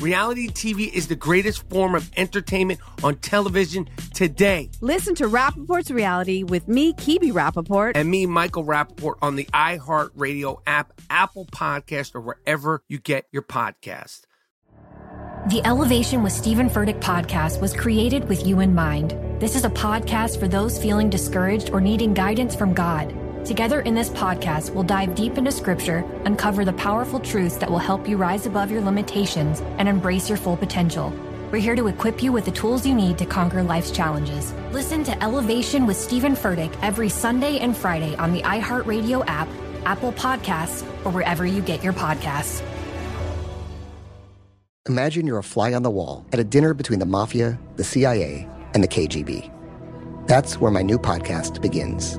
Reality TV is the greatest form of entertainment on television today. Listen to Rapaport's Reality with me, Kebe Rapaport. And me, Michael Rapaport, on the iHeartRadio app, Apple Podcast, or wherever you get your podcast. The Elevation with Stephen Furtick podcast was created with you in mind. This is a podcast for those feeling discouraged or needing guidance from God. Together in this podcast, we'll dive deep into scripture, uncover the powerful truths that will help you rise above your limitations and embrace your full potential. We're here to equip you with the tools you need to conquer life's challenges. Listen to Elevation with Stephen Furtick every Sunday and Friday on the iHeartRadio app, Apple Podcasts, or wherever you get your podcasts. Imagine you're a fly on the wall at a dinner between the mafia, the CIA, and the KGB. That's where my new podcast begins.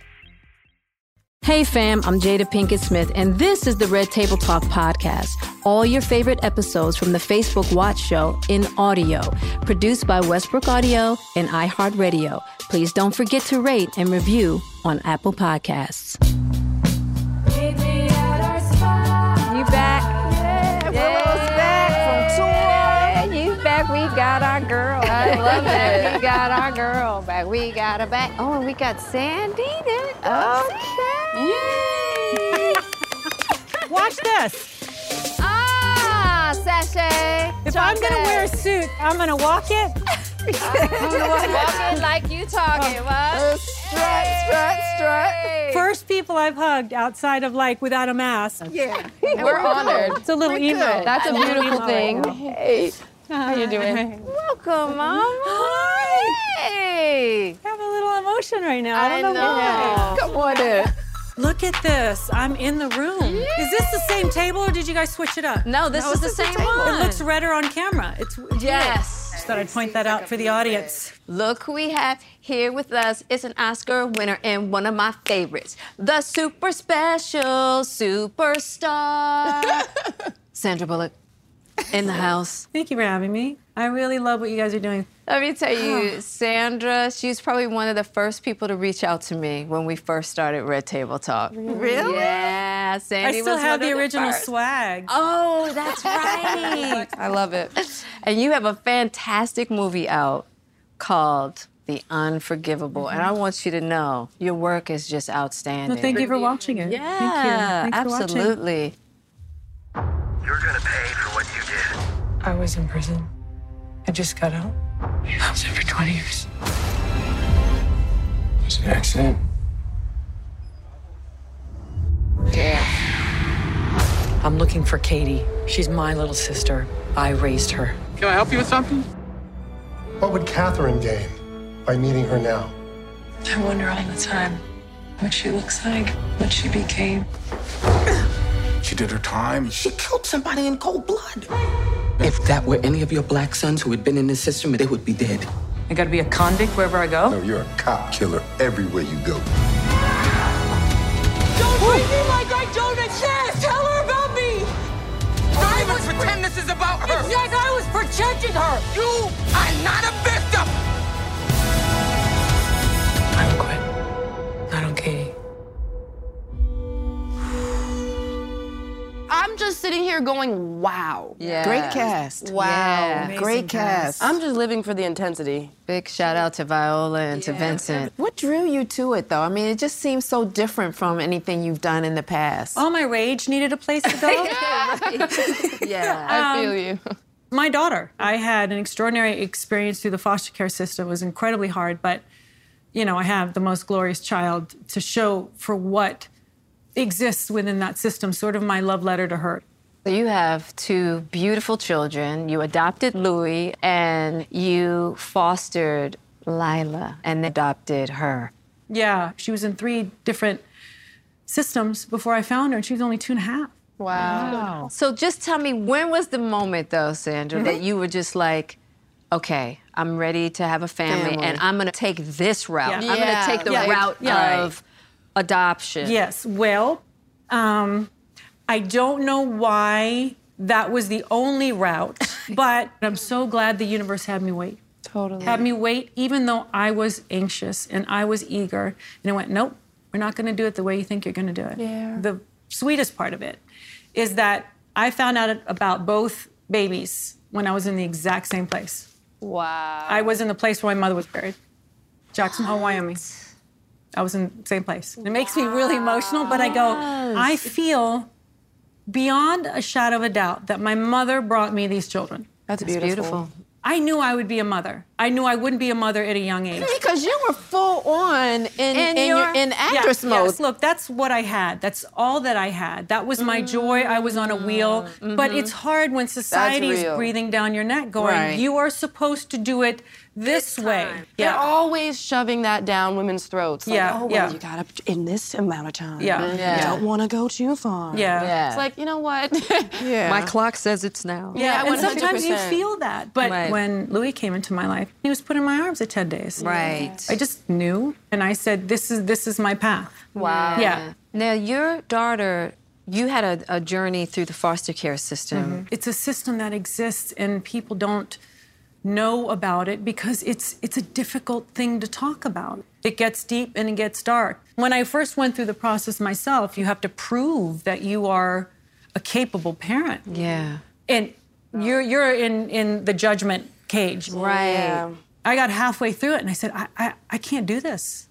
Hey fam, I'm Jada Pinkett Smith, and this is the Red Table Talk podcast. All your favorite episodes from the Facebook Watch Show in audio, produced by Westbrook Audio and iHeartRadio. Please don't forget to rate and review on Apple Podcasts. Got our girl. I love it. We got our girl back. We got her back. Oh, and we got Sandy there. Okay. Yay! Watch this. Ah, sachet. If I'm going to wear a suit, I'm going to walk it. I'm gonna walk, walk in like you talking, what? Strut, strut, strut. First people I've hugged outside of like without a mask. Yeah. We're honored. It's a little emo. That's a beautiful thing. Hey. How you doing? Welcome, Mom. Hi. Hey. I have a little emotion right now. I I don't know, why. know. Come on in. Look at this. I'm in the room. Is this the same table or did you guys switch it up? No, this is the same one. It looks redder on camera. It's it's Yes. weird. Just thought I'd point that out for the audience. Look who we have here with us. It's an Oscar winner and one of my favorites, the super special superstar, Sandra Bullock, in the house. Thank you for having me. I really love what you guys are doing. Let me tell you, Sandra, she's probably one of the first people to reach out to me when we first started Red Table Talk. Really? Yeah, Sandy I still was have one the original first. swag. Oh, that's right. I love it. and you have a fantastic movie out called The Unforgivable. And I mm-hmm. want you to know your work is just outstanding. Well, thank you for watching it. Yeah, Thank you. Thanks for watching. absolutely. You're gonna pay for what you did. I was in prison. I just got out. I was there for 20 years. It was an accident. Damn. I'm looking for Katie. She's my little sister. I raised her. Can I help you with something? What would Catherine gain by meeting her now? I wonder all the time what she looks like, what she became. She did her time. She killed somebody in cold blood. If that were any of your black sons who had been in this system, they would be dead. I gotta be a convict wherever I go. No, you're a cop killer everywhere you go. Don't treat me like I don't exist! Tell her about me! Don't even pretend this is about her. It's like I was protecting her! You are not a victim. I'm just sitting here going, wow. Yeah. Great cast. Wow. Yeah. Great cast. cast. I'm just living for the intensity. Big shout out to Viola and to Vincent. What drew you to it, though? I mean, it just seems so different from anything you've done in the past. All my rage needed a place to go. yeah, I feel Um, you. my daughter. I had an extraordinary experience through the foster care system. It was incredibly hard, but you know, I have the most glorious child to show for what exists within that system, sort of my love letter to her. You have two beautiful children. You adopted Louis and you fostered Lila and adopted her. Yeah, she was in three different systems before I found her, and she was only two and a half. Wow. So just tell me, when was the moment, though, Sandra, that mm-hmm. you were just like, okay, I'm ready to have a family, Family. and I'm going to take this route. Yeah. I'm going to take the Yeah. route Yeah. of adoption. Yes. Well, um, I don't know why that was the only route, but I'm so glad the universe had me wait. Totally. Had me wait, even though I was anxious and I was eager. And it went, nope, we're not going to do it the way you think you're going to do it. Yeah. The sweetest part of it is that I found out about both babies when I was in the exact same place. Wow. I was in the place where my mother was buried, Jackson Hole, Wyoming. I was in the same place. It makes me really emotional, but I go, I feel beyond a shadow of a doubt that my mother brought me these children. That's It's beautiful. I knew I would be a mother. I knew I wouldn't be a mother at a young age. Because you were full on in, in, your, your- in actress Yeah, mode. Yes, look, that's what I had. That's all that I had. That was my joy. I was on a wheel. But mm-hmm. it's hard when society is breathing down your neck, going, Right. "You are supposed to do it this way." They're always shoving that down women's throats. Like, Yeah, oh, well, yeah. you got to, in this amount of time. Yeah. Yeah. You don't want to go too far. Yeah. Yeah. It's like, you know what? yeah. My clock says it's now. Yeah, Yeah, and sometimes you feel that. But Right. when Louis came into my life, he was put in my arms at 10 days. Right. I just knew, and I said, "This is this is my path." wow. Yeah. Now, your daughter, you had a, a journey through the foster care system. Mm-hmm. It's a system that exists, and people don't know about it because it's it's a difficult thing to talk about. It gets deep and it gets dark. When I first went through the process myself, you have to prove that you are a capable parent, Yeah. and you're you're in in the judgment cage. Right. Yeah. I got halfway through it and I said, I, I, I can't do this.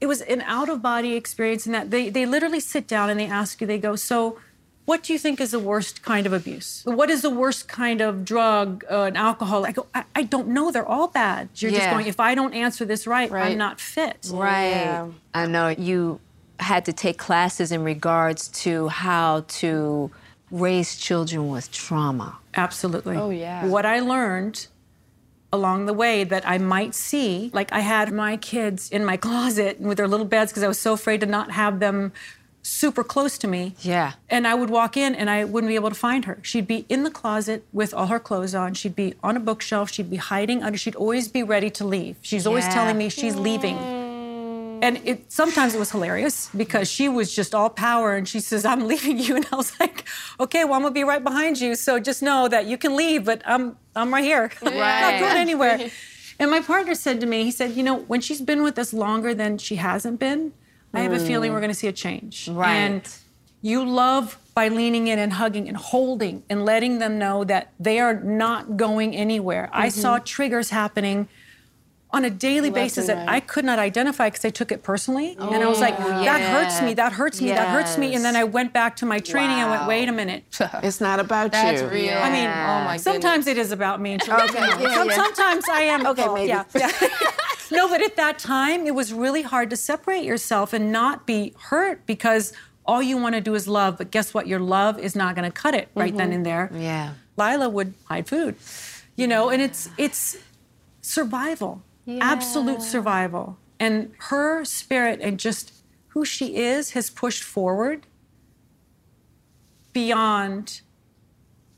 It was an out of body experience in that they, they literally sit down and they ask you, they go, So, what do you think is the worst kind of abuse? What is the worst kind of drug uh, and alcohol? I go, I, I don't know. They're all bad. You're just going, If I don't answer this right, Right. I'm not fit. Right. Yeah. I know you had to take classes in regards to how to raise children with trauma. Absolutely. Oh, yeah. What I learned along the way that I might see, like I had my kids in my closet with their little beds because I was so afraid to not have them super close to me. Yeah. And I would walk in and I wouldn't be able to find her. She'd be in the closet with all her clothes on. She'd be on a bookshelf. She'd be hiding under. She'd always be ready to leave. She's always Yeah. telling me she's leaving. And it sometimes it was hilarious because she was just all power and she says, I'm leaving you. And I was like, okay, well, I'm gonna be right behind you. So just know that you can leave, but I'm I'm right here. I'm not going anywhere. And my partner said to me, he said, you know, when she's been with us longer than she hasn't been, I have a feeling we're hmm. gonna see a change. Right. And you love by leaning in and hugging and holding and letting them know that they are not going anywhere. I saw mm-hmm. triggers happening on a daily basis that. I could not identify because I took it personally. and I was like, oh, that hurts me, that hurts me, that hurts me. And then I went back to my training and went, wait a minute. It's not about That's you. real. I mean, oh my sometimes it is about me. And Okay, yeah, Some- yeah. Sometimes I am. Okay, oh, maybe. Yeah, yeah. no, but at that time, it was really hard to separate yourself and not be hurt because all you want to do is love. But guess what? Your love is not going to cut it right then mm-hmm. and there. Yeah. Lila would hide food, you know, and it's it's survival, absolute survival. And her spirit and just who she is has pushed forward beyond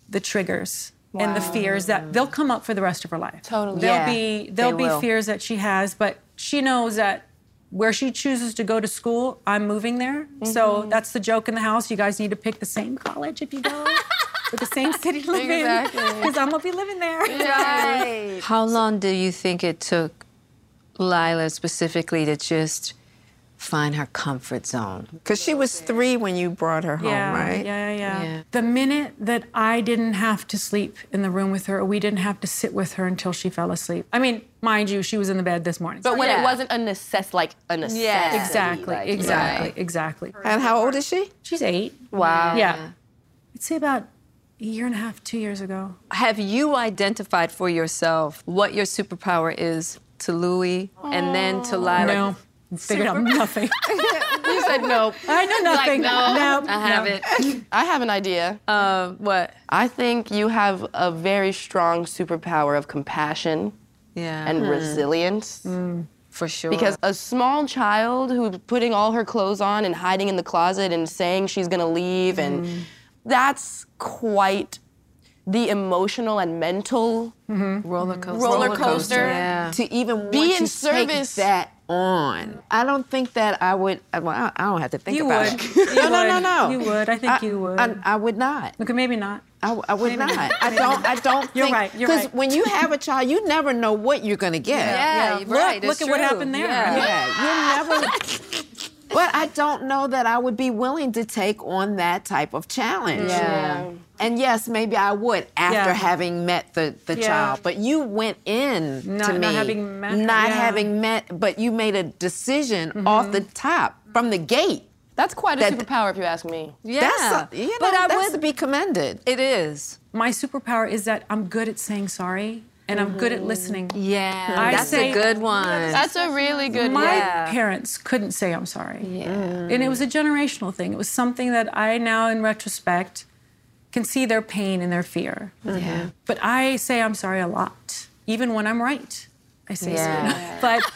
the triggers and the fears that they'll come up for the rest of her life. Totally. There'll Yeah, be there'll be will. fears that she has, but she knows that where she chooses to go to school, I'm moving there. So mm-hmm. that's the joke in the house. You guys need to pick the same college if you go. With the same city to live Exactly. in. Because I'm gonna be living there. How long do you think it took Lila specifically to just find her comfort zone. Because she was three when you brought her home, yeah, right? Yeah, yeah, yeah, Yeah. The minute that I didn't have to sleep in the room with her, or we didn't have to sit with her until she fell asleep. I mean, mind you, she was in the bed this morning. But when it wasn't a necess like a necessity. Yeah. Exactly, like, exactly, right. exactly. And how old is she? She's eight. Wow. Yeah. I'd say about a year and a half, two years ago. Have you identified for yourself what your superpower is to Louis and then to Lyra? No. Figured out nothing. you said nope. I know nothing. Like, no, Nope, I have no. it. I have an idea. Uh, what? I think you have a very strong superpower of compassion Yeah. and Hmm. resilience. For sure. Because a small child who's putting all her clothes on and hiding in the closet and saying she's gonna leave, and that's quite the emotional and mental roller coaster. roller coaster. Yeah. to even Be want in to service. take that on. I don't think that I would. Uh, well, I I don't have to think You about would. it. You no, no, no, no. You would. I think you would. I, I would not. Okay, maybe not. I, I would not. not. I don't. I don't. You're think, right, you're Because right. when you have a child, you never know what you're going to get. Yeah, Look, right. look it's at what happened there. Yeah. Yeah, you never. but I don't know that I would be willing to take on that type of challenge. Yeah. And yes, maybe I would after Yeah. having met the, the Yeah. child. But you went in Not- to not me having met not yeah. having met, but you made a decision mm-hmm. off the top from the gate. That's quite a That- superpower, if you ask me. Yeah. That's a, you know, but I that's would. to be commended. It is. My superpower is that I'm good at saying sorry and I'm good at listening. Yeah. I that's say- a good one. That's a really good one. My Yeah. parents couldn't say I'm sorry. yeah. And it was a generational thing. It was something that I now, in retrospect, can see their pain and their fear. Yeah. But I say I'm sorry a lot, even when I'm right. I say Yeah. sorry.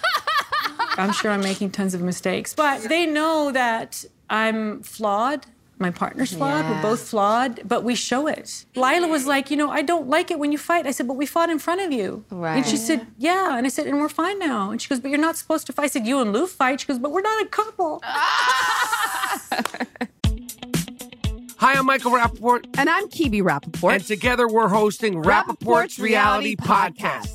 But I'm sure I'm making tons of mistakes. But they know that I'm flawed. My partner's flawed. Yeah. We're both flawed, but we show it. Lila was like, you know, I don't like it when you fight. I said, but we fought in front of you. Right. And she said, yeah. And I said, and we're fine now. And she goes, but you're not supposed to fight. I said, you and Lou fight. She goes, but we're not a couple. Hi, I'm Michael Rapaport. And I'm Kebe Rapaport. And together we're hosting Rapaport's Reality Podcast.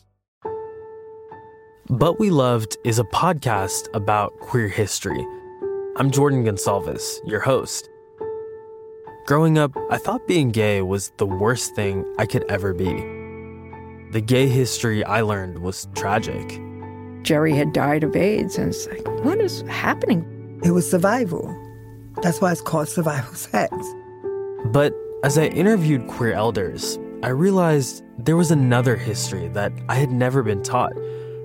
But We Loved is a podcast about queer history. I'm Jordan Gonsalves, your host. Growing up, I thought being gay was the worst thing I could ever be. The gay history I learned was tragic. Jerry had died of AIDS, and it's like, what is happening? It was survival. That's why it's called survival sex. But as I interviewed queer elders, I realized there was another history that I had never been taught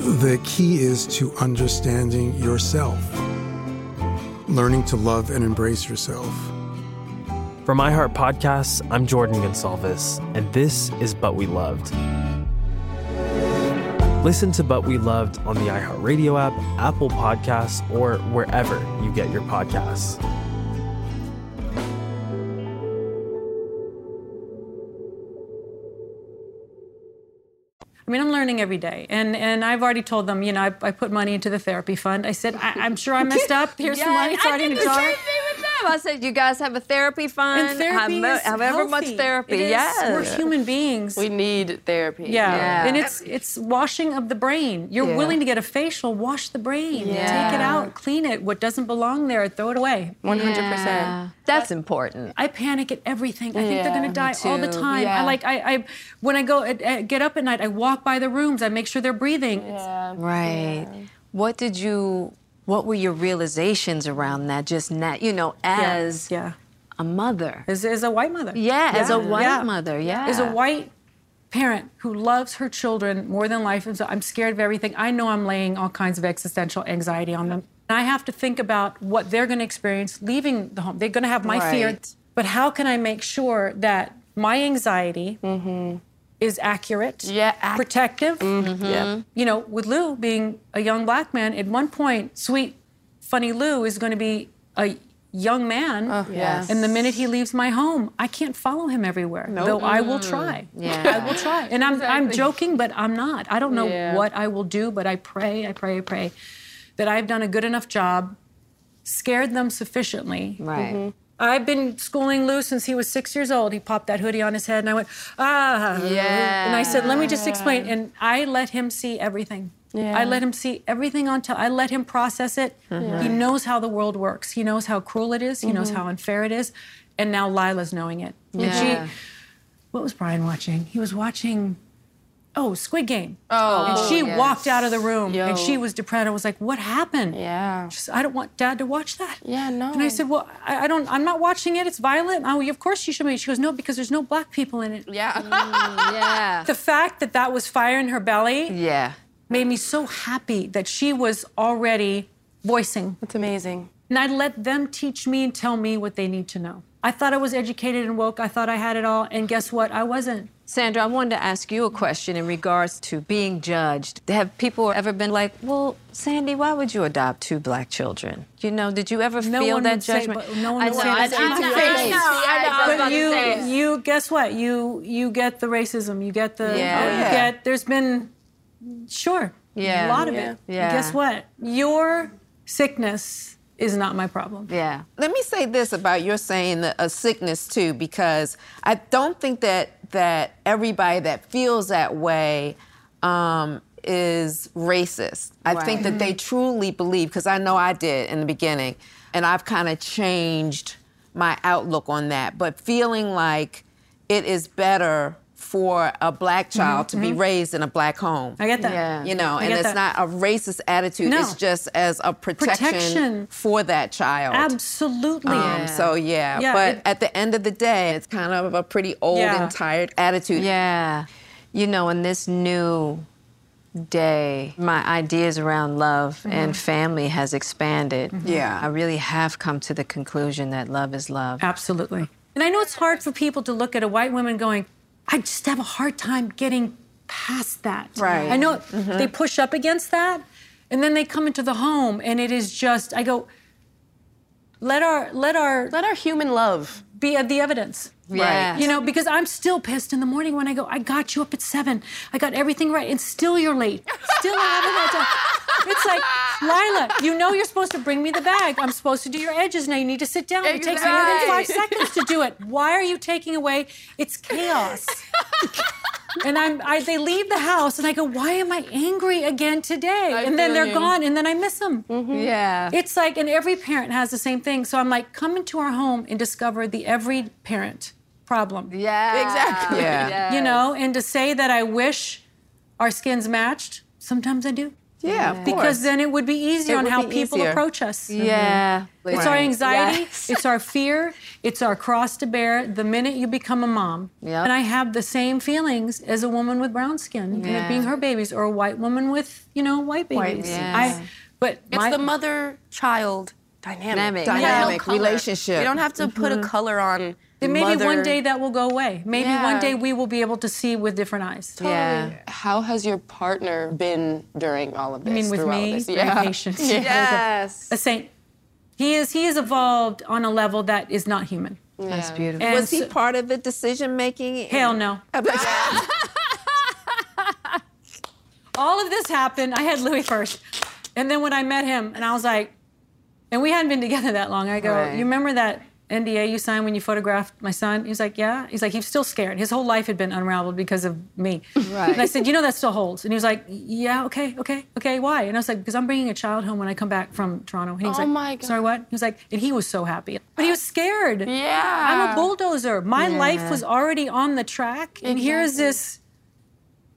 The key is to understanding yourself, learning to love and embrace yourself. From iHeart Podcasts, I'm Jordan Gonsalves, and this is But We Loved. Listen to But We Loved on the iHeartRadio app, Apple Podcasts, or wherever you get your podcasts. I mean, I'm learning every day, and and I've already told them, you know, I, I put money into the therapy fund. I said, I, am sure I messed up. Here's yeah, some money. It's I already in did a the jar. Same thing with them. I said, you guys have a therapy fund. And therapy have, is however much therapy. It is. Yes. We're human beings. We need therapy. Yeah. Yeah. And it's it's washing of the brain. You're Yeah. willing to get a facial, wash the brain. Yeah. Take it out, clean it. What doesn't belong there, throw it away. 100%. Yeah. That's important. I panic at everything. I think Yeah, they're going to die all the too. time. I like I, I when I go at, at- get up at night, I walk by the rooms. I make sure they're breathing. Yeah. Right. What did you? What were your realizations around that? Just not, you know, as yeah. a mother. As, as a white mother. Yeah, as a white Yeah. mother. Yeah. As a white parent who loves her children more than life, and so I'm scared of everything. I know I'm laying all kinds of existential anxiety on them. I have to think about what they're going to experience leaving the home. They're going to have my fear, but how can I make sure that my anxiety mm-hmm. Is accurate, Mm-hmm. Yeah, ac- protective? Yeah. You know, with Lou being a young black man, at one point, sweet, funny Lou is going to be a young man. Oh, yes. And the minute he leaves my home, I can't follow him everywhere. Though I will try. Yeah. I will try. And I'm, I'm joking, but I'm not. I don't know Yeah. what I will do, but I pray, I pray, I pray that I've done a good enough job, scared them sufficiently. Right. Mhm. I've been schooling Lou since he was six years old. He popped that hoodie on his head, and I went, ah. Yeah. And I said, let me just explain. And I let him see everything. Yeah. I let him see everything on television. I let him process it. He knows how the world works. He knows how cruel it is. He knows how unfair it is. And now Lila's knowing it. And Yeah. she, what was Brian watching? He was watching, oh, Squid Game. Oh, and she yes. walked out of the room Yo. and she was depressed. I was like, what happened? Yeah. She said, I don't want dad to watch that. Yeah, no. And I said, well, I, I don't, I'm not watching it. It's violent. Oh, of course you should be. She goes, no, because there's no black people in it. Yeah. Mm, yeah. The fact that that was fire in her belly Yeah. made me so happy that she was already voicing. That's amazing. And I let them teach me and tell me what they need to know. I thought I was educated and woke. I thought I had it all. And guess what? I wasn't. Sandra, I wanted to ask you a question in regards to being judged. Have people ever been like, well, Sandy, why would you adopt two black children? You know, did you ever No feel one that would say- judgment? but no one I would know, say I, that to I, my I. I know, I know. But you, you, guess what? You, you get the racism. You get the, Yeah. Oh, you Yeah. get. There's been, sure, Yeah. a lot of Yeah. it. Yeah. Guess what? Your sickness is not my problem. Yeah. Let me say this about your saying a sickness too, because I don't think that that everybody that feels that way um, is racist. I think that they truly believe, because I know I did in the beginning. and I've kind of changed my outlook on that. But feeling like it is better for a black child to be raised in a black home. Mm-hmm, I get that. Yeah. You know, I and it's that. not a racist attitude. No. It's just as a protection, Protection. for that child. Absolutely. Um, so yeah, Yeah, but it- at the end of the day, it's kind of a pretty old Yeah. and tired attitude. Yeah. You know, in this new day, my ideas around love and family has expanded. Yeah. I really have come to the conclusion that love is love. Absolutely. And I know it's hard for people to look at a white woman going, I just have a hard time getting past that. Right. I know Mhm. they push up against that, and then they come into the home, and it is just, I go, let our let our let our human love be at the evidence. Yes. You know, because I'm still pissed in the morning when I go, I got you up at seven. I got everything right, and still you're late. Still I haven't had time. It's like, Lila, you know you're supposed to bring me the bag. I'm supposed to do your edges now. You need to sit down. It takes more than five seconds to do it. Why are you taking away? It's chaos. and I'm, I, they leave the house, and I go, why am I angry again today? I and then they're you. gone, and then I miss them. Mm-hmm. Yeah. It's like, and every parent has the same thing. So I'm like, come into our home and discover the every parent problem. Yeah. Exactly. Yeah. You know, and to say that I wish our skins matched, sometimes I do. Yeah, of Because then it would be easier It on how people easier. approach us. Yeah. Mm-hmm. It's our anxiety, Yes. it's our fear, it's our cross to bear the minute you become a mom. Yep. And I have the same feelings as a woman with brown skin, and it Yeah. being her babies, or a white woman with, you know, white babies. yeah. I, but It's my, the mother-child dynamic. Dynamic. There's no Dynamic relationship. You don't have to put a mm-hmm. color on. and maybe mother. one day that will go away. Maybe Yeah. one day we will be able to see with different eyes. Yeah. How has your partner been during all of this? I mean, with through all of me, this? very Yeah. patient. Yes. a saint. He is. He is evolved on a level that is not human. That's beautiful. And Was he so- part of the decision making? Hell no. All of this happened. I had Louis first, and then when I met him, and I was like, and we hadn't been together that long. I go, Right. you remember that NDA you signed when you photographed my son? He's like, yeah. He's like, he's still scared. His whole life had been unraveled because of me. Right. And I said, you know that still holds. And he was like, yeah, okay, okay, okay. Why? And I was like, because I'm bringing a child home when I come back from Toronto. And he was Oh like, my God. sorry, what? He was like, and he was so happy, but he was scared. Yeah. I'm a bulldozer. My life was already on the track, and here's this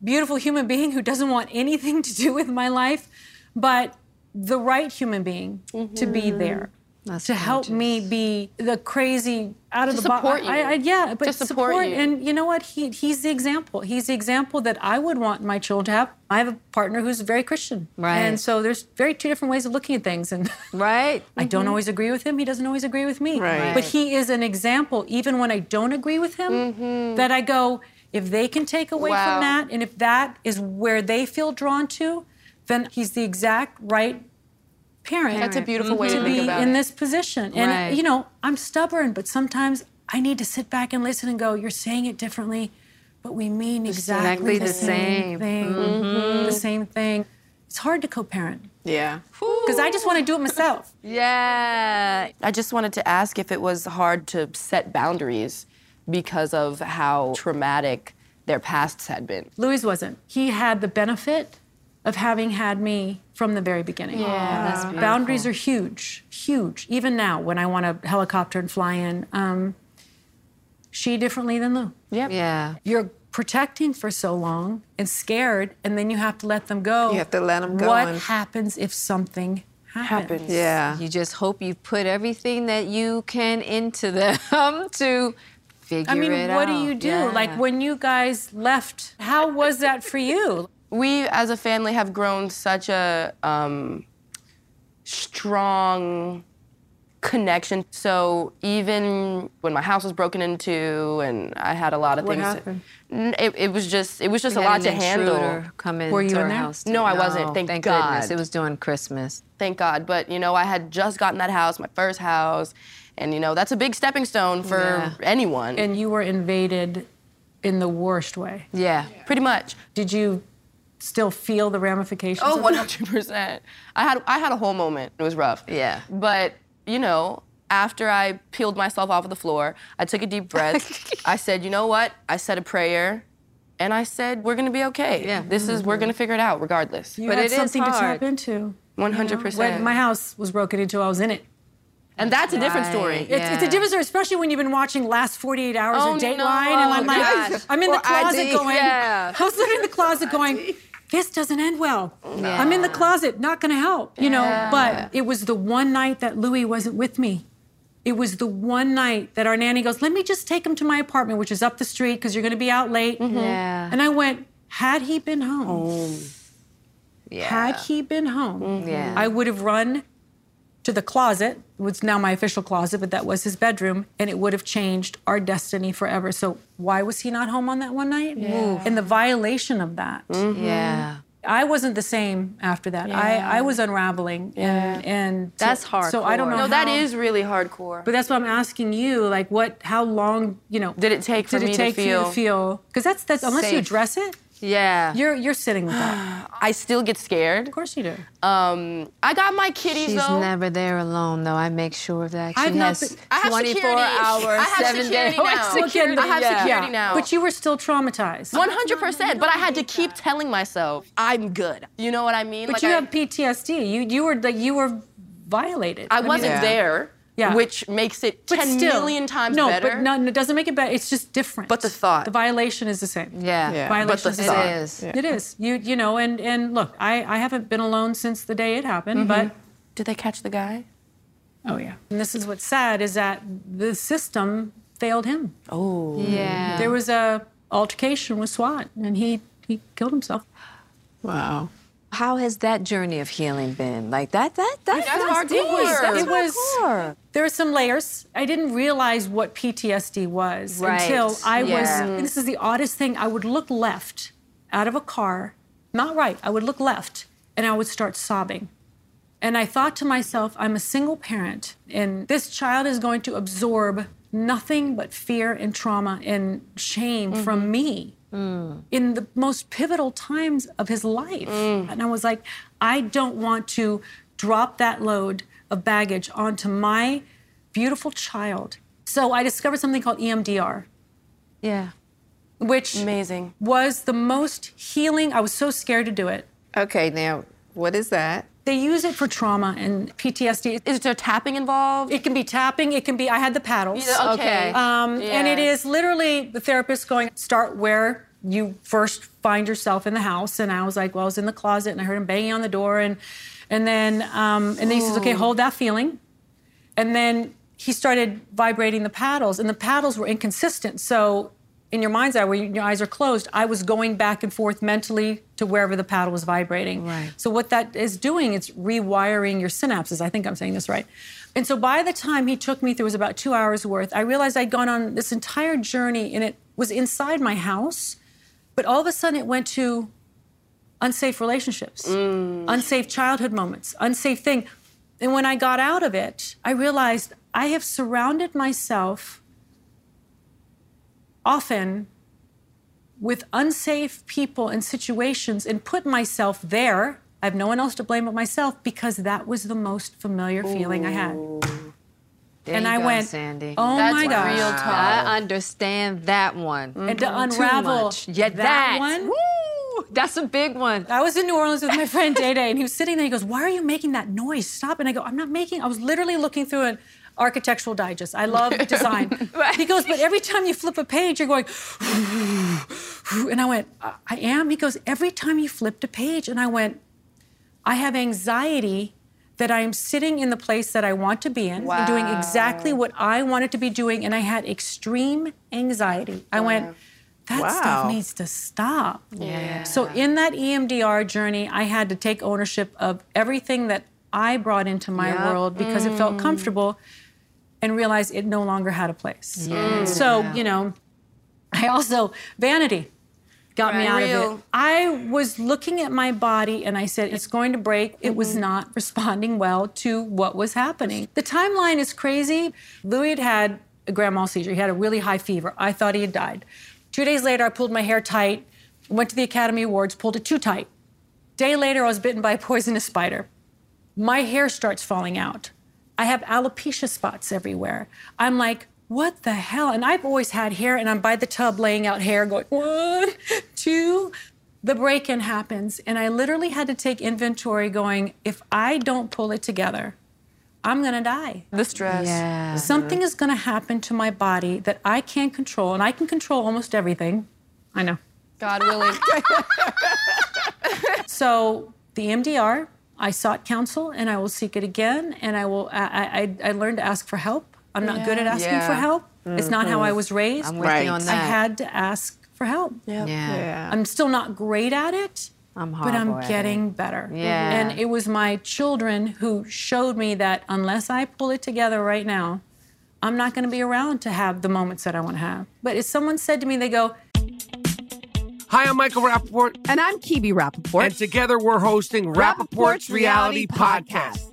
beautiful human being who doesn't want anything to do with my life, but the right human being to be mm-hmm. there. That's to help me be the crazy out of To the box. support you. I, I, yeah, but To support you. And you know what? He, he's the example. He's the example that I would want my children to have. I have a partner who's very Christian, Right. And so there's very two different ways of looking at things, and Right. I don't mm-hmm. always agree with him. He doesn't always agree with me. Right. But he is an example, even when I don't agree with him, mm-hmm. that I go, if they can take away Wow. from that, and if that is where they feel drawn to, then he's the exact right parent. That's a beautiful way to to think be about in it. this position. And Right. you know, I'm stubborn, but sometimes I need to sit back and listen and go, you're saying it differently, but we mean exactly, Exactly the same, same. thing. Mm-hmm. The same thing. It's hard to co-parent Yeah. because I just want to do it myself. Yeah. I just wanted to ask if it was hard to set boundaries because of how traumatic their pasts had been. Louis wasn't. He had the benefit of having had me from the very beginning. Yeah, that's beautiful. Boundaries are huge, huge. Even now, when I want to helicopter and fly in, um, she differently than Lou. Yep. Yeah. You're protecting for so long and scared, and then you have to let them go. You have to let them go What and- happens if something happens? Happens. Yeah. You just hope you put everything that you can into them to figure it out. I mean, it what out. do you do? Yeah. Like when you guys left, how was that for you? We, as a family, have grown such a um, strong connection. So even when my house was broken into and I had a lot of What things, happened? It, it was just it was just We a had lot an to handle. Come in Were you in there? house. No, I wasn't. Thank thank God. goodness. It was during Christmas. Thank God. But you know, I had just gotten that house, my first house, and you know that's a big stepping stone for Yeah. anyone. And you were invaded in the worst way. Yeah. Pretty much. Did you still feel the ramifications? Oh, of hundred percent. I had I had a whole moment. It was rough. Yeah. But you know, after I peeled myself off of the floor, I took a deep breath. I said, you know what? I said a prayer, and I said, we're gonna be okay. Yeah. This is we're gonna figure it out regardless. You But had it is something to tap into. 100%. When percent. my house was broken into, I was in it. And that's a different story. It's, it's a different story, especially when you've been watching last 48 hours Oh, of Dateline, no. and I'm like, Yes. I'm in the Or closet ID, going, yeah. I was literally in the closet going, this doesn't end well. I'm in the closet, not to help, you know. Yeah. But it was the one night that Louis wasn't with me. It was the one night that our nanny goes, let me just take him to my apartment, which is up the street because you're to be out late. Mm-hmm. Mm-hmm. Yeah. And I went, had he been home, Yeah. had he been home, mm-hmm. Yeah. I would have run to the closet, what's now my official closet, but that was his bedroom, and it would have changed our destiny forever. So why was he not home on that one night? Yeah. And the violation of that. Mm-hmm. Yeah. I wasn't the same after that. Yeah. I, I was unraveling, and and so- That's So I don't know. No, that how- is really hardcore. But that's what I'm asking you. Like, what? How long? You know, Did it take for did me it to take you to feel feel? Because that's that's unless you address it, Yeah. you're you're sitting with that. I still get scared. Of course you do. Um, I got my kitties She's though. never there alone, though. I make sure of that. She I've not has been- I have 24 security. hours, I have seven security days. now. Security, I have yeah. security now. But you were still traumatized. 100%. But I had to keep telling myself, I'm good. You know what I mean? But Like you I, have PTSD. You you were like you were violated. I mean, wasn't there, Yeah. which makes it But 10 still, million times no, better. but no, no, it doesn't make it better. It's just different. But the thought. the violation is the same. Yeah. Yeah. Violation But the is the thought. same. It is. It is. You you know, and and look, I I haven't been alone since the day it happened, Mhm. but Did they catch the guy? oh yeah. And this is what's sad is that the system failed him. Oh. Yeah. There was a altercation with SWAT, and he he killed himself. Wow. How has that journey of healing been? Like that, that, that, That's that's deep. hardcore. That's it was hardcore. There are some layers. I didn't realize what PTSD was Right. until I Yeah. was. This is the oddest thing. I would look left out of a car, not right. I would look left, and I would start sobbing. And I thought to myself, I'm a single parent, and this child is going to absorb nothing but fear and trauma and shame mm-hmm. from me mm. in the most pivotal times of his life. Mm. And I was like, I don't want to drop that load of baggage onto my beautiful child. So I discovered something called EMDR, Yeah. which Amazing. was the most healing. I was so scared to do it. Okay, now what is that? They use it for trauma and PTSD. Is there tapping involved? It can be tapping. It can be. I had the paddles. Yeah, okay. Um, And it is literally the therapist going start where you first find yourself in the house. And I was like, well, I was in the closet and I heard him banging on the door, and and then um, and then he says, okay, hold that feeling, and then he started vibrating the paddles, and the paddles were inconsistent. So in your mind's eye, where your eyes are closed, I was going back and forth mentally to wherever the paddle was vibrating. Right. So what that is doing, it's rewiring your synapses. I think I'm saying this right. And so by the time he took me through, it was about two hours worth. I realized I'd gone on this entire journey, and it was inside my house, but all of a sudden it went to unsafe relationships, mm. unsafe childhood moments, unsafe thing. And when I got out of it, I realized I have surrounded myself often with unsafe people and situations and put myself there. I have no one else to blame but myself because that was the most familiar feeling I had. There and you I go, went, Sandy. oh That's my gosh. real talk. I understand that one. And to mm-hmm. Too unravel much. Yeah, that that, one? Woo, that's a big one. I was in New Orleans with my friend Day Day, and he was sitting there. He goes, "Why are you making that noise? Stop!" And I go, "I'm not making." I was literally looking through an architectural digest. I love design. He goes, "But every time you flip a page, you're going," and I went, "I I am." He goes, "Every time you flipped a page," and I went, "I have anxiety." That I am sitting in the place that I want to be in and doing exactly what I wanted to be doing, and I had extreme anxiety. I went, that stuff needs to stop. Yeah. So in that EMDR journey, I had to take ownership of everything that I brought into my Yep. world because it felt mm. comfortable and realize it no longer had a place. Yeah. Mm. So, you know, I also vanity got me Right. out of it. I was looking at my body and I said it's going to break. It was mm-hmm. not responding well to what was happening. The timeline is crazy. Louis had had a grand mal seizure. He had a really high fever. I thought he had died. Two days later, I pulled my hair tight, went to the Academy Awards, pulled it too tight. Day later, I was bitten by a poisonous spider. My hair starts falling out. I have alopecia spots everywhere. I'm like, what the hell? And I've always had hair, and I'm by the tub laying out hair, going, one, two. The break in happens, and I literally had to take inventory, going, if I don't pull it together, I'm going to die. The stress. Yeah. Something is going to happen to my body that I can't control, and I can control almost everything. I know. God willing. So the MDR, I sought counsel, and I will seek it again, and I will. I I, I learned to ask for help. I'm not good at asking Yeah. for help. It's not how I mm-hmm. was raised. I'm with you on that. I had to ask for help. Yeah. Yeah. I'm still not great at it, I'm but I'm getting it. better. Yeah. And it was my children who showed me that unless I pull it together right now, I'm not going to be around to have the moments that I want to have. But if someone said to me, they go, Hi, I'm Michael Rapaport. And I'm Kebe Rapaport. And together we're hosting Rapaport's Reality Podcast.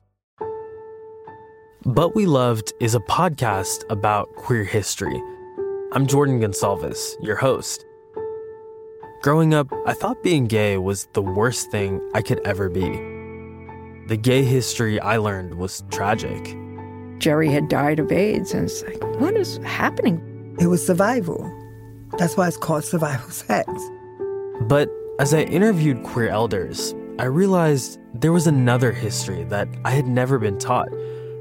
But We Loved is a podcast about queer history. I'm Jordan Gonsalves, your host. Growing up, I thought being gay was the worst thing I could ever be. The gay history I learned was tragic. Jerry had died of AIDS, and it's like, what is happening? It was survival. That's why it's called survival sex. But as I interviewed queer elders, I realized there was another history that I had never been taught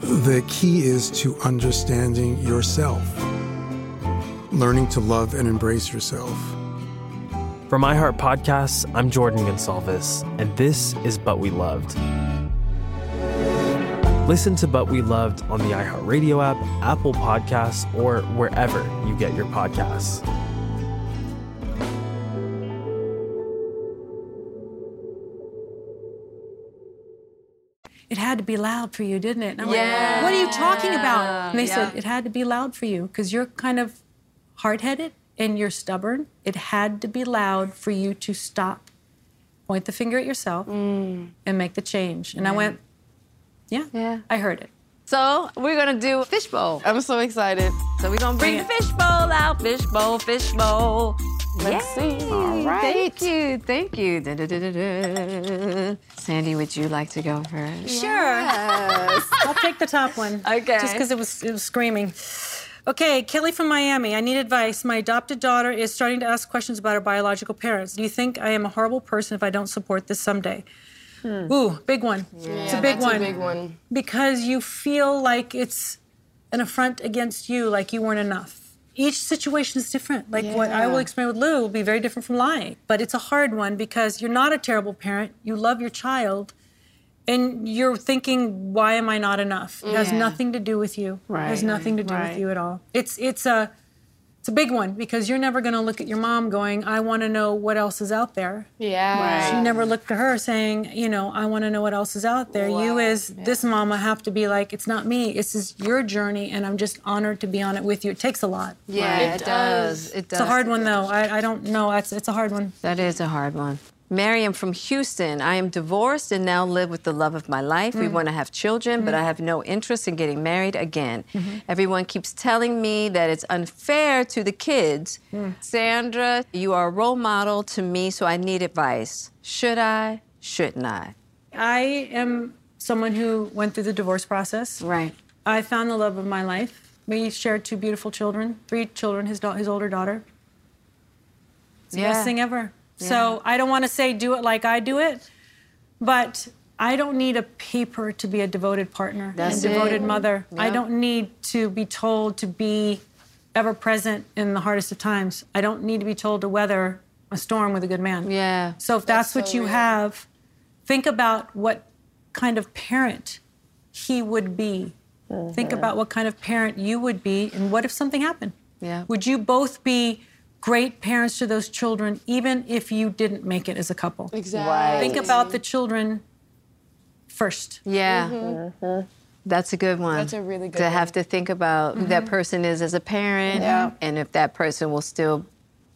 The key is to understanding yourself, learning to love and embrace yourself. From iHeart Podcasts, I'm Jordan Gonsalves, and this is But We Loved. Listen to But We Loved on the iHeartRadio app, Apple Podcasts, or wherever you get your podcasts. It had to be loud for you, didn't it? And I'm Yeah. like, what are you talking about? And they Yeah. said, it had to be loud for you because you're kind of hard headed and you're stubborn. It had to be loud for you to stop, point the finger at yourself, mm. and make the change. And I went, yeah, Yeah. I heard it. So we're gonna do fishbowl. I'm so excited. So we're gonna bring the fishbowl out. Fishbowl, fishbowl. Let's Yay. see. All right. Thank you. Thank you. Da-da-da-da-da. Sandy, would you like to go first? Sure. I'll take the top one. Okay. Just because it was it was screaming. Okay, Kelly from Miami. I need advice. My adopted daughter is starting to ask questions about her biological parents. Do you think I am a horrible person if I don't support this someday? Hmm. Ooh, big one. it's a Yeah, big that's a big one. Because you feel like it's an affront against you, like you weren't enough. Each situation is different. Like what I will Yeah. explain with Lou will be very different from lying. But it's a hard one because you're not a terrible parent. You love your child. And you're thinking, why am I not enough? It has Yeah. nothing to do with you. It has nothing to do Right. with you at all. It's it's a it's a big one because you're never going to look at your mom going, I want to know what else is out there. Yeah. You never look to her saying, you know, I want to know what else is out there. You, as this mama, have to be like, it's not me. This is your journey, and I'm just honored to be on it with you. It takes a lot. Yeah, it, does. It does. It's a hard one, though. I, I don't know. It's, it's a hard one. That is a hard one. Miriam from Houston. I am divorced and now live with the love of my life. We Mm. want to have children, but I have no interest in getting married again. Mm-hmm. Everyone keeps telling me that it's unfair to the kids. Mm. Sandra, you are a role model to me, so I need advice. Should I? Shouldn't I? I am someone who went through the divorce process. Right. I found the love of my life. We shared two beautiful children, three children, his, da- his older daughter. It's the Yeah. best thing ever. So I don't want to say do it like I do it, but I don't need a paper to be a devoted partner That's and devoted it. mother. I don't need to be told to be ever present in the hardest of times. I don't need to be told to weather a storm with a good man. Yeah. So if that's, what you have, think about what kind of parent he would be. Think about what kind of parent you would be, and what if something happened? Yeah. Would you both be great parents to those children, even if you didn't make it as a couple? Exactly. Think about the children first. Yeah. Mm-hmm. That's a good one. That's a really good To one. have to think about who that mm-hmm. person is as a parent Yeah. and if that person will still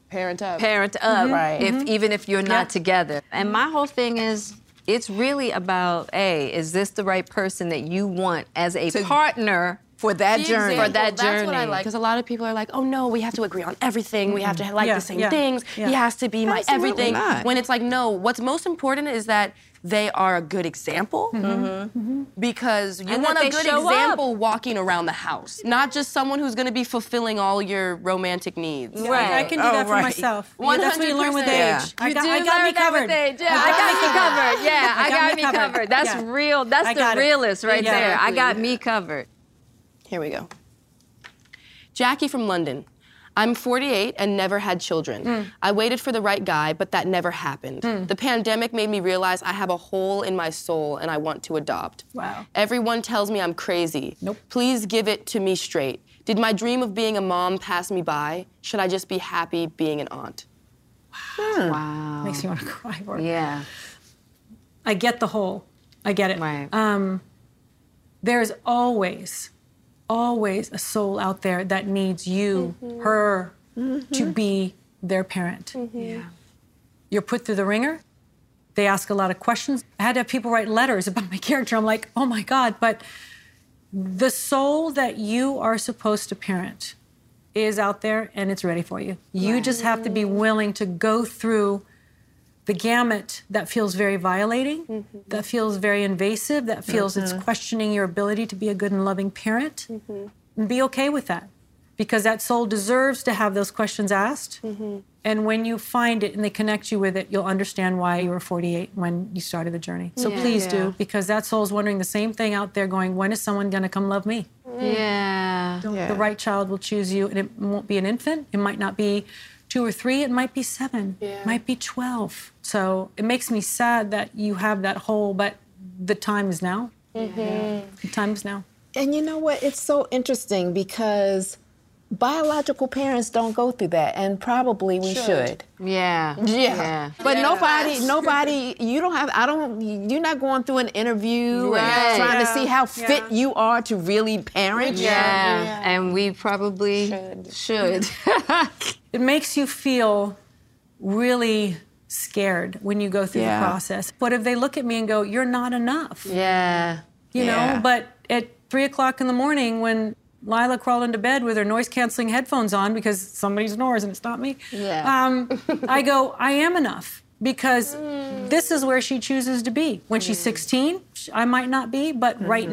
Parent up. parent up mm-hmm. Right. if even if you're not Yeah. together. And my whole thing is it's really about a is this the right person that you want as a partner for that The journey. For example, that That's what I like because a lot of people are like, "Oh no, we have to agree on everything. We have to like Yeah, the same yeah, things. yeah. He has to be my Absolutely everything." not. When it's like, no. What's most important is that they are a good example Mm-hmm. because you And want a good show up. example walking around the house, not just someone who's going to be fulfilling all your romantic needs. Right. I can do Oh, that for right. myself. Yeah, that's what you learn with 100%. age. I got, do I got learn me that covered. with age. Yeah, I I got me covered. Yeah, I, got, me covered. That's real. That's the got it. realist right there. I got me covered. Here we go. Jackie from London. I'm 48 and never had children. Hmm. I waited for the right guy, but that never happened. Hmm. The pandemic made me realize I have a hole in my soul and I want to adopt. Wow. Everyone tells me I'm crazy. Nope. Please give it to me straight. Did my dream of being a mom pass me by? Should I just be happy being an aunt? Hmm. Wow. Wow. Makes me want to cry. For it. Yeah. I get the whole. I get it. Right. Um, there's always, always a soul out there that needs you, mm-hmm. her, to mm-hmm. be their parent. Mm-hmm. Yeah. You're put through the ringer. They ask a lot of questions. I had to have people write letters about my character. I'm like, oh my God. But the soul that you are supposed to parent is out there and it's ready for you. You just have to be willing to go through the gamut that feels very violating, mm-hmm. that feels very invasive, that feels it's uh-huh. questioning your ability to be a good and loving parent, and be okay with that. because that soul deserves to have those questions asked. Mm-hmm. And when you find it and they connect you with it, you'll understand why you were 48 when you started the journey. So Yeah. please Yeah. do, because that soul is wondering the same thing out there going, when is someone going to come love me? Mm. Yeah. The right child will choose you, and it won't be an infant. It might not be two or three, it might be seven, it might be 12. So it makes me sad that you have that hole, but the time is now. Mhm. The time is now. And you know what? It's so interesting because biological parents don't go through that, and probably we should. Yeah. Yeah. But nobody, nobody, you don't have, I don't, you're not going through an interview Right. and trying to see how Yeah. fit you are to really parent. Yeah. And we probably should. it makes you feel really scared when you go through Yeah. the process. What if they look at me and go, You're not enough? Yeah. You Yeah. know, but at three o'clock in the morning when Laila crawled into bed with her noise canceling headphones on because somebody snores and it's not me. Yeah. Um, I go, I am enough because this is where she chooses to be. When she's 16, I might not be, but right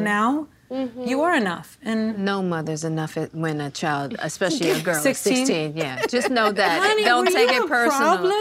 Mhm. you are enough. And no mother's enough when a child, especially a girl, is 16? 16. Yeah, just know that. Honey, Don't were take you it a personal. problem?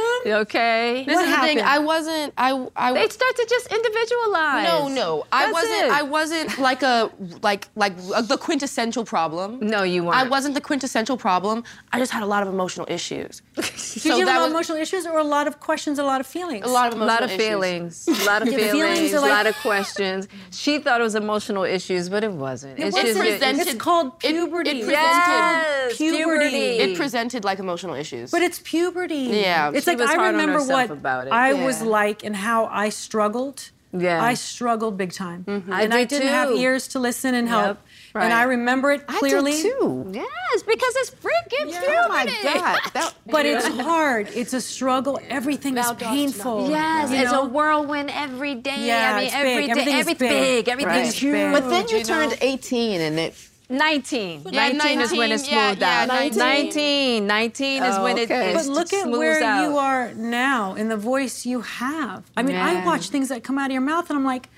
Okay. This is the thing. I wasn't. I. I They start to just individualize. No, no. I wasn't. it. I wasn't like a like like uh, the quintessential problem. No, you weren't. I wasn't the quintessential problem. I just had a lot of emotional issues. Did you have a lot of emotional issues or a lot of questions, a lot of feelings? A lot of A lot of issues. feelings, a lot of Your feelings, feelings a lot of questions. She thought it was emotional issues, but it wasn't. It It's wasn't. just It's It's called puberty. It, It's presented called puberty. It presented like emotional issues. But it's puberty. Yeah. It's She like was I hard remember what about it. I Yeah. was like and how I struggled. Yeah. I struggled big time. Mm-hmm. I And I did didn't have ears to listen and help. Yep. And I remember it clearly. too. Yes, because it's freaking puberty. Oh my God. That, But it's hard. It's a struggle. Everything is painful. Yes, you it's know? a whirlwind every day. Yeah, I mean, it's every big. day- Everything everything's big. big. Everything's Right. huge. But then you know? turned 18 and it 19. Yeah, 19 is when it 19, yeah, smoothed yeah, out. 19. 19. 19 is Oh, when it, okay. it But look at where out. you are now and the voice you have. I mean, I watch things that come out of your mouth and I'm like,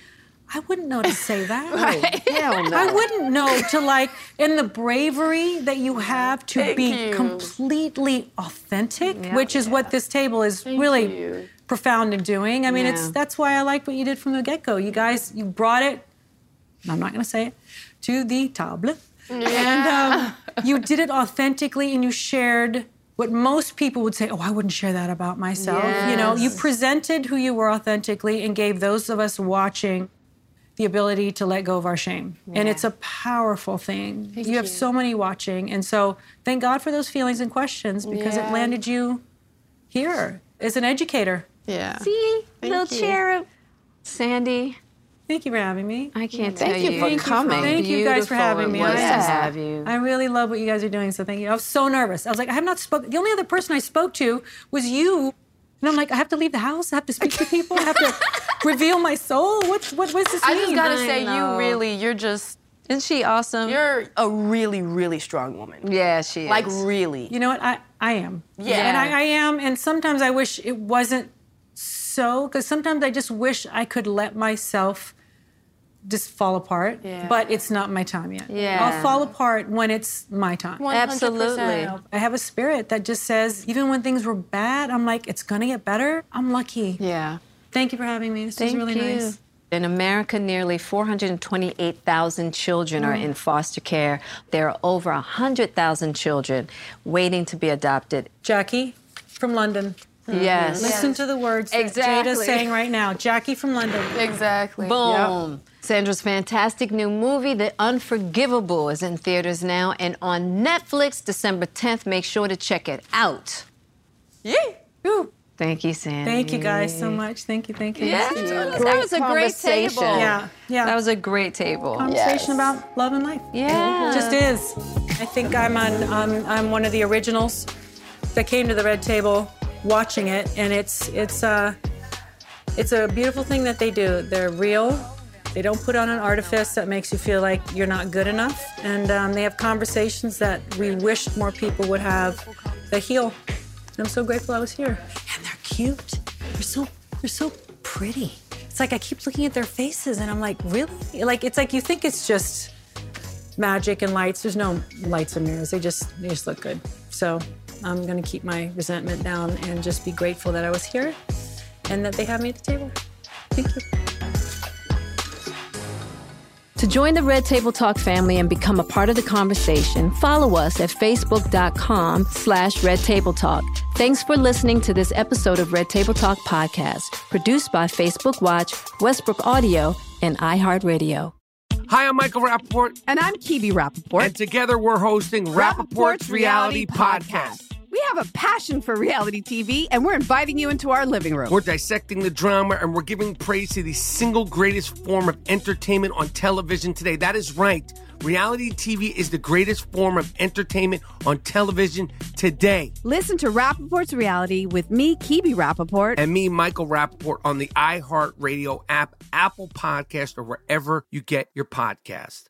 I wouldn't know to say that. hell no. I wouldn't know to like, and the bravery that you have to Thank be you. completely authentic, which is what this table is really profound in doing. I mean, it's that's why I like what you did from the get go. You guys, you brought it. I'm not going to say it to the table, and um, you did it authentically, and you shared. What most people would say, oh, I wouldn't share that about myself. You know, you presented who you were authentically and gave those of us watching the ability to let go of our shame. And it's a powerful thing. you have so many watching. And so thank God for those feelings and questions because it landed you here as an educator. Yeah. See, Thank little you. cherub. Sandy, Thank you for having me. I can't Thank tell you you. for Thank you coming. Thank you guys for Beautiful having it me. was I- to have you. I really love what you guys are doing, so thank you. I was so nervous. I was like, I have not spoken. The only other person I spoke to was you. And I'm like, I have to leave the house. I have to speak to people. I have to reveal my soul. What, what, what does this I mean? just gotta I say, know. you really, you're just, Isn't she awesome? you're a really, really strong woman. yeah, she is. Like really. You know what? I, I am. Yeah. And I, I am. And sometimes I wish it wasn't so, because sometimes I just wish I could let myself just fall apart. Yeah. But it's not my time yet. Yeah. I'll fall apart when it's my time. 100%. Absolutely. I have a spirit that just says, even when things were bad, I'm like, it's gonna get better. I'm lucky. Yeah. Thank you for having me. This Thank was really you. nice. In America, nearly 428,000 children are in foster care. There are over 100,000 children waiting to be adopted. Jackie from London. Mm-hmm. Yes. Listen to the words that Exactly. Jada's saying right now. Jackie from London. Exactly. Boom. Sandra's fantastic new movie, The Unforgivable, is in theaters now and on Netflix December 10th. Make sure to check it out. Yeah. Ooh. Thank you, Sandy. Thank you guys so much. Thank you. Thank you. Yeah, Thank you. that was a great table. Yeah. Yeah. That was a great table. conversation about love and life. Yeah. It just is. I think I'm on. I'm, I'm one of the originals that came to the red table watching it, and it's it's uh it's a beautiful thing that they do. They're real. They don't put on an artifice that makes you feel like you're not good enough, and um, they have conversations that we wish more people would have that heal. And I'm so grateful I was here. Cute. They're so they're so pretty. It's like I keep looking at their faces, and I'm like, really? Like it's like you think it's just magic and lights. There's no lights and mirrors. They just they just look good. So I'm gonna keep my resentment down and just be grateful that I was here and that they have me at the table. Thank you. To join the Red Table Talk family and become a part of the conversation, follow us at facebook.com slash Red Table Talk. Thanks for listening to this episode of Red Table Talk podcast, produced by Facebook Watch, Westbrook Audio, and iHeartRadio. Hi, I'm Michael Rapaport. And I'm Kebe Rapaport. And together we're hosting Rapaport's, Reality Podcast. We have a passion for reality TV, and we're inviting you into our living room. We're dissecting the drama and we're giving praise to the single greatest form of entertainment on television today. That is right. Reality TV is the greatest form of entertainment on television today. Listen to Rapaport's Reality with me, Kebe Rapaport. And me, Michael Rapaport, on the iHeartRadio app, Apple Podcast, or wherever you get your podcast.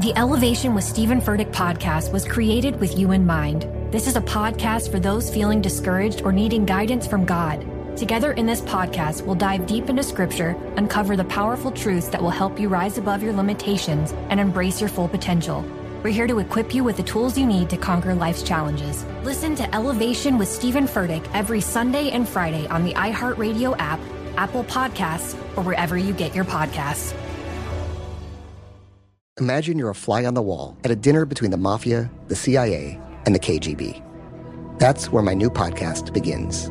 The Elevation with Stephen Furtick podcast was created with you in mind. This is a podcast for those feeling discouraged or needing guidance from God. Together in this podcast, we'll dive deep into scripture, uncover the powerful truths that will help you rise above your limitations and embrace your full potential. We're here to equip you with the tools you need to conquer life's challenges. Listen to Elevation with Stephen Furtick every Sunday and Friday on the iHeartRadio app, Apple Podcasts, or wherever you get your podcasts. Imagine you're a fly on the wall at a dinner between the mafia, the CIA, and the KGB. That's where my new podcast begins.